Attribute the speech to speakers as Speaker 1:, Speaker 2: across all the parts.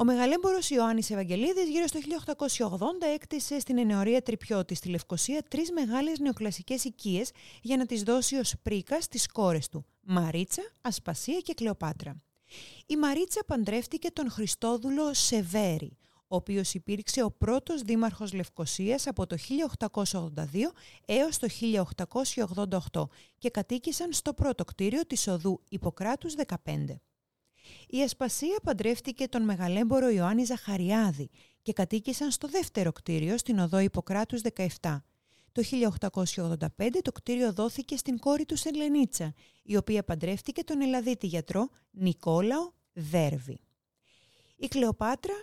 Speaker 1: Ο μεγαλέμπορος Ιωάννης Ευαγγελίδης γύρω στο 1880 έκτισε στην ενεωρία Τριπιώτη στη Λευκοσία τρεις μεγάλες νεοκλασικές οικίες για να τις δώσει ως πρίκα στις κόρες του, Μαρίτσα, Ασπασία και Κλεοπάτρα. Η Μαρίτσα παντρεύτηκε τον Χριστόδουλο Σεβέρη, ο οποίος υπήρξε ο πρώτος δήμαρχος Λευκοσίας από το 1882 έως το 1888 και κατοίκησαν στο πρώτο κτίριο της οδού Ιπποκράτους 15. Η Ασπασία παντρεύτηκε τον μεγαλέμπορο Ιωάννη Ζαχαριάδη και κατοίκησαν στο δεύτερο κτίριο στην οδό Ιπποκράτους 17. Το 1885 το κτίριο δόθηκε στην κόρη του Σελενίτσα, η οποία παντρεύτηκε τον Ελλαδίτη γιατρό Νικόλαο Δέρβη. Η Κλεοπάτρα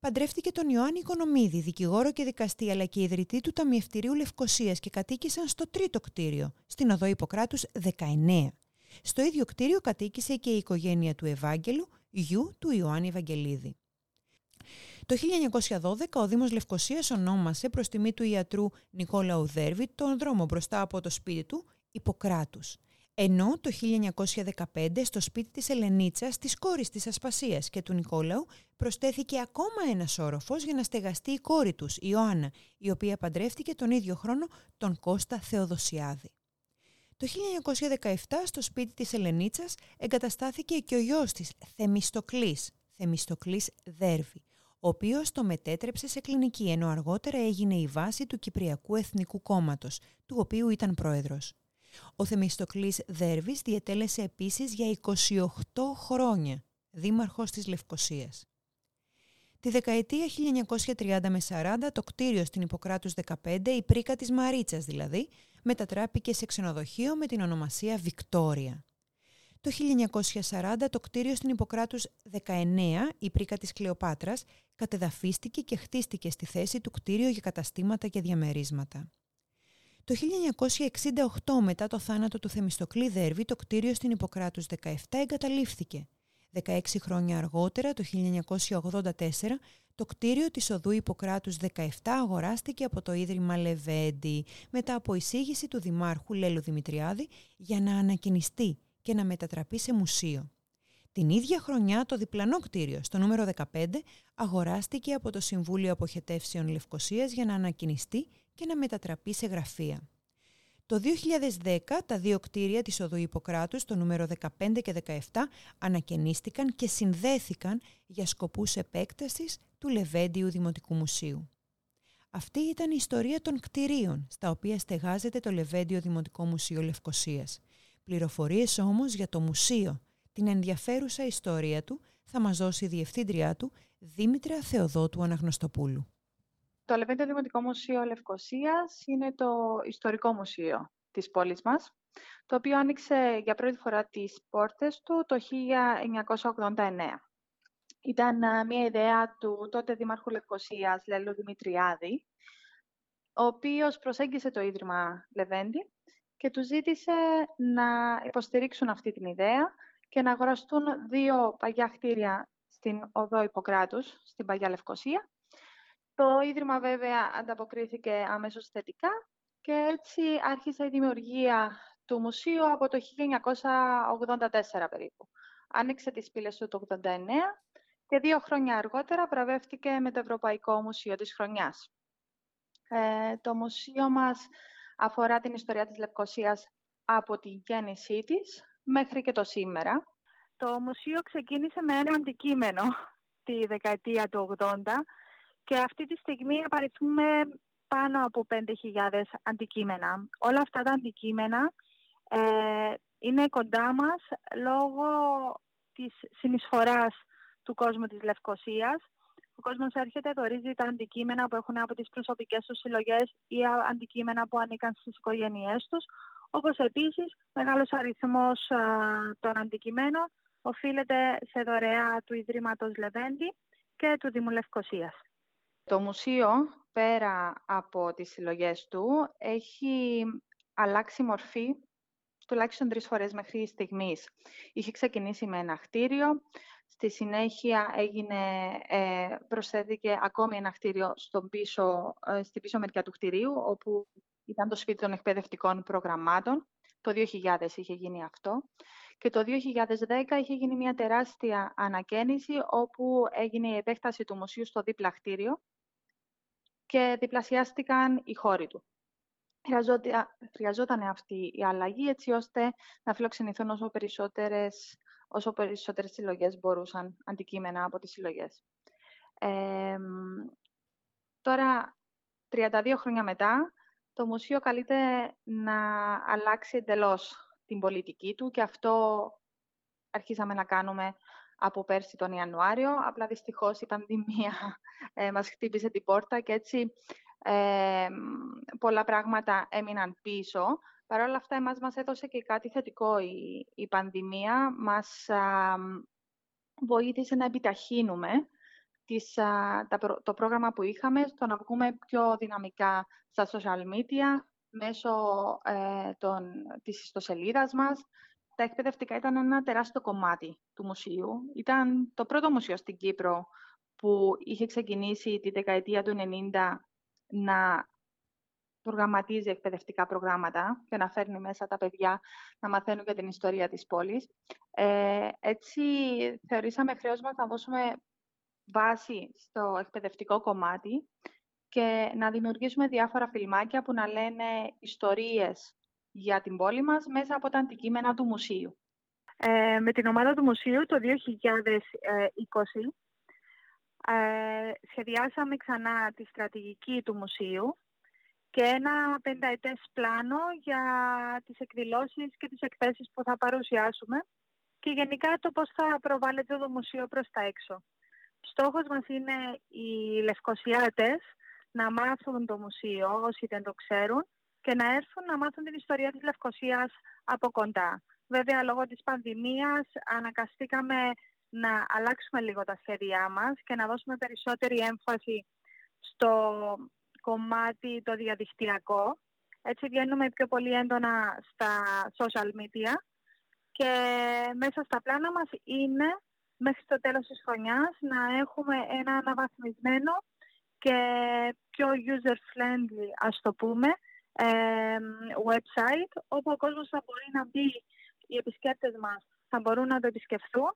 Speaker 1: παντρεύτηκε τον Ιωάννη Οικονομίδη, δικηγόρο και δικαστή, αλλά και ιδρυτή του Ταμιευτηρίου Λευκοσίας και κατοίκησαν στο τρίτο κτίριο, στην οδό Ιπποκράτους 19. Στο ίδιο κτίριο κατοίκησε και η οικογένεια του Ευάγγελου, γιου του Ιωάννη Ευαγγελίδη. Το 1912 ο Δήμος Λευκοσίας ονόμασε προς τιμή του ιατρού Νικόλα Ουδέρβη τον δρόμο μπροστά από το σπίτι του Ιπποκράτους. Ενώ το 1915 στο σπίτι της Ελενίτσας, της κόρης της Ασπασίας και του Νικόλαου, προσθέθηκε ακόμα ένας όροφος για να στεγαστεί η κόρη τους, η Ιωάννα, η οποία παντρεύτηκε τον ίδιο χρόνο τον Κώστα Θεοδοσιάδη. Το 1917 στο σπίτι της Ελενίτσας εγκαταστάθηκε και ο γιος της, Θεμιστοκλής, Θεμιστοκλής Δέρβη, ο οποίος το μετέτρεψε σε κλινική, ενώ αργότερα έγινε η βάση του Κυπριακού Εθνικού Κόμματος, του οποίου ήταν πρόεδρος. Ο Θεμιστοκλής Δέρβης διετέλεσε επίσης για 28 χρόνια δήμαρχος της Λευκοσίας. Τη δεκαετία 1930 με 40 το κτίριο στην Ιπποκράτους 15, η πρίκα της Μαρίτσας δηλαδή, μετατράπηκε σε ξενοδοχείο με την ονομασία Βικτόρια. Το 1940 το κτίριο στην Ιπποκράτους 19, η πρίκα της Κλεοπάτρας, κατεδαφίστηκε και χτίστηκε στη θέση του κτίριο για καταστήματα και διαμερίσματα. Το 1968 μετά το θάνατο του Θεμιστοκλή Δέρβη το κτίριο στην Ιπποκράτους 17 εγκαταλείφθηκε 16 χρόνια αργότερα, το 1984, το κτίριο της οδού Ιπποκράτους 17 αγοράστηκε από το Ίδρυμα Λεβέντη μετά από εισήγηση του Δημάρχου Λέλου Δημητριάδη για να ανακοινιστεί και να μετατραπεί σε μουσείο. Την ίδια χρονιά το διπλανό κτίριο, στο νούμερο 15, αγοράστηκε από το Συμβούλιο Αποχετεύσεων Λευκοσίας για να ανακοινιστεί και να μετατραπεί σε γραφεία. Το 2010 τα δύο κτίρια της οδού Ιπποκράτους, το νούμερο 15 και 17, ανακαινίστηκαν και συνδέθηκαν για σκοπούς επέκτασης του Λεβέντιου Δημοτικού Μουσείου. Αυτή ήταν η ιστορία των κτιρίων, στα οποία στεγάζεται το Λεβέντιο Δημοτικό Μουσείο Λευκοσίας. Πληροφορίες όμως για το μουσείο, την ενδιαφέρουσα ιστορία του, θα μας δώσει η διευθύντριά του, Δήμητρα Θεοδότου Αναγνωστοπούλου.
Speaker 2: Το Λεβέντιο Δημοτικό Μουσείο Λευκοσίας είναι το ιστορικό μουσείο της πόλης μας, το οποίο άνοιξε για πρώτη φορά τις πόρτες του το 1989. Ήταν μια ιδέα του τότε Δήμαρχου Λευκοσίας, Λέλου Δημητριάδη, ο οποίος προσέγγισε το Ίδρυμα Λεβέντη και του ζήτησε να υποστηρίξουν αυτή την ιδέα και να αγοραστούν δύο παγιά κτίρια στην οδό Ιπποκράτους, στην Παγιά Λευκοσία, το Ίδρυμα βέβαια ανταποκρίθηκε αμέσως θετικά και έτσι άρχισε η δημιουργία του μουσείου από το 1984 περίπου. Άνοιξε τις πύλες του το 1989 και δύο χρόνια αργότερα βραβεύτηκε με το Ευρωπαϊκό Μουσείο της Χρονιάς. Ε, το μουσείο μας αφορά την ιστορία της Λευκοσίας από τη γέννησή της μέχρι και το σήμερα. Το μουσείο ξεκίνησε με ένα αντικείμενο τη δεκαετία του 80 και αυτή τη στιγμή απαριθμούμε πάνω από 5.000 αντικείμενα. Όλα αυτά τα αντικείμενα ε, είναι κοντά μας λόγω της συνεισφοράς του κόσμου της Λευκοσίας. Ο κόσμος έρχεται, δορίζει τα αντικείμενα που έχουν από τις προσωπικές τους συλλογές ή αντικείμενα που ανήκαν στις οικογένειές τους, όπως επίσης μεγάλος αριθμός των αντικειμένων οφείλεται σε δωρεά του Ιδρύματος Λεβέντη και του Δήμου Λευκοσίας.
Speaker 3: Το μουσείο
Speaker 2: πέρα από τις συλλογές του, έχει αλλάξει μορφή τουλάχιστον τρεις φορές μέχρι στιγμής. Είχε ξεκινήσει με ένα κτίριο, στη συνέχεια έγινε, ε, προσθέθηκε ακόμη ένα κτίριο στον πίσω, ε, στην πίσω μεριά του κτιρίου, όπου ήταν το σπίτι των εκπαιδευτικών προγραμμάτων. Το 2000 είχε γίνει αυτό. Και το 2010 είχε γίνει μια τεράστια ανακαίνιση, όπου έγινε η επέκταση του μουσείου στο δίπλα κτίριο και διπλασιάστηκαν οι χώροι του χρειαζόταν αυτή η αλλαγή έτσι ώστε να φιλοξενηθούν όσο περισσότερες, όσο περισσότερες συλλογές μπορούσαν αντικείμενα από τις συλλογές. τώρα, 32 χρόνια μετά, το Μουσείο καλείται να αλλάξει εντελώς την πολιτική του και αυτό αρχίσαμε να κάνουμε από πέρσι τον Ιανουάριο. Απλά δυστυχώς η πανδημία ε, μας χτύπησε την πόρτα και έτσι πολλά πράγματα έμειναν πίσω. Παρ' όλα αυτά, εμάς μας έδωσε και κάτι θετικό η, η πανδημία. Μας βοήθησε να επιταχύνουμε τις, το πρόγραμμα που είχαμε, στο να βγούμε πιο δυναμικά στα social media, μέσω ε, των, της ιστοσελίδας μας. Τα εκπαιδευτικά ήταν ένα τεράστιο κομμάτι του μουσείου. Ήταν το πρώτο μουσείο στην Κύπρο που είχε ξεκινήσει τη δεκαετία του 90 να προγραμματίζει εκπαιδευτικά προγράμματα και να φέρνει μέσα τα παιδιά να μαθαίνουν για την ιστορία της πόλης. Ε, έτσι, θεωρήσαμε χρέος μας να δώσουμε βάση στο εκπαιδευτικό κομμάτι και να δημιουργήσουμε διάφορα φιλμάκια που να λένε ιστορίες για την πόλη μας μέσα από τα αντικείμενα του μουσείου.
Speaker 3: Ε, με την ομάδα του μουσείου το 2020 ε, σχεδιάσαμε ξανά τη στρατηγική του μουσείου και ένα πενταετές πλάνο για τις εκδηλώσεις και τις εκθέσεις που θα παρουσιάσουμε και γενικά το πώς θα προβάλλεται το μουσείο προς τα έξω. Στόχος μας είναι οι Λευκοσιάτες να μάθουν το μουσείο όσοι δεν το ξέρουν και να έρθουν να μάθουν την ιστορία της Λευκοσίας από κοντά. Βέβαια, λόγω της πανδημίας ανακαστήκαμε να αλλάξουμε λίγο τα σχέδιά μας και να δώσουμε περισσότερη έμφαση στο κομμάτι το διαδικτυακό. Έτσι βγαίνουμε πιο πολύ έντονα στα social media και μέσα στα πλάνα μας είναι μέχρι το τέλος της χρονιάς να έχουμε ένα αναβαθμισμένο και πιο user-friendly, ας το πούμε, website, όπου ο κόσμος θα μπορεί να μπει, οι επισκέπτες μας θα μπορούν να το επισκεφθούν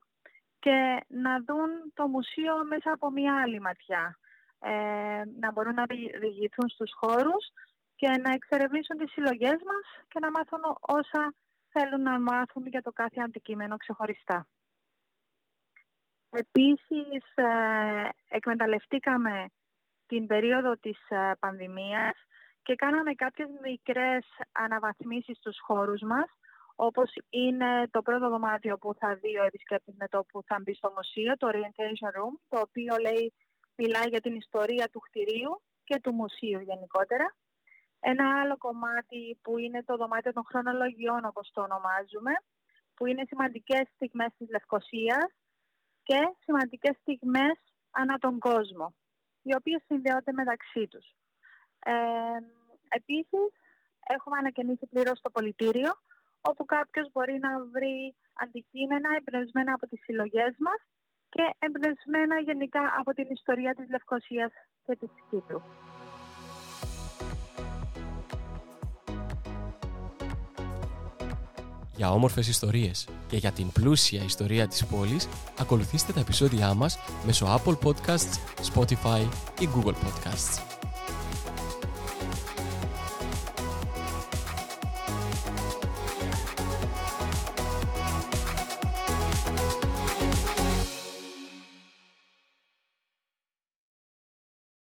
Speaker 3: και να δουν το μουσείο μέσα από μια άλλη ματιά. Ε, να μπορούν να διηγηθούν στους χώρους και να εξερευνήσουν τις συλλογές μας και να μάθουν όσα θέλουν να μάθουν για το κάθε αντικείμενο ξεχωριστά. Επίσης, ε, εκμεταλλευτήκαμε την περίοδο της ε, πανδημίας και κάναμε κάποιες μικρές αναβαθμίσεις στους χώρους μας όπως είναι το πρώτο δωμάτιο που θα δει ο επισκέπτης με το που θα μπει στο μουσείο, το Orientation Room, το οποίο λέει, μιλάει για την ιστορία του κτηρίου και του μουσείου γενικότερα. Ένα άλλο κομμάτι που είναι το δωμάτιο των χρονολογιών, όπως το ονομάζουμε, που είναι σημαντικές στιγμές της Λευκοσίας και σημαντικές στιγμές ανά τον κόσμο, οι οποίες συνδέονται μεταξύ τους. Ε, επίσης, έχουμε ανακαινήσει πλήρως το πολιτήριο, όπου κάποιος μπορεί να βρει αντικείμενα εμπνευσμένα από τις συλλογές μας και εμπνευσμένα γενικά από την ιστορία της Λευκοσίας και της Κύπρου.
Speaker 4: Για όμορφες ιστορίες και για την πλούσια ιστορία της πόλης, ακολουθήστε τα επεισόδια μας μέσω Apple Podcasts, Spotify ή Google Podcasts.